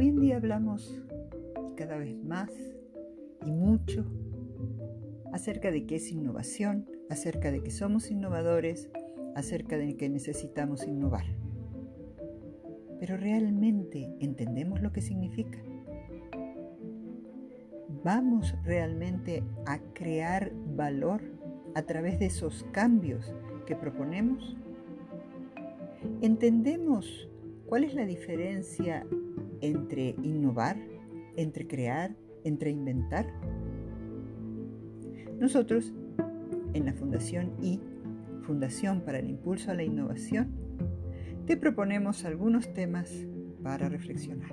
Hoy en día hablamos cada vez más y mucho acerca de qué es innovación, acerca de que somos innovadores, acerca de que necesitamos innovar. Pero realmente entendemos lo que significa. ¿Vamos realmente a crear valor a través de esos cambios que proponemos? ¿Entendemos cuál es la diferencia entre innovar, entre crear, entre inventar? Nosotros, en la Fundación I, Fundación para el Impulso a la Innovación, te proponemos algunos temas para reflexionar.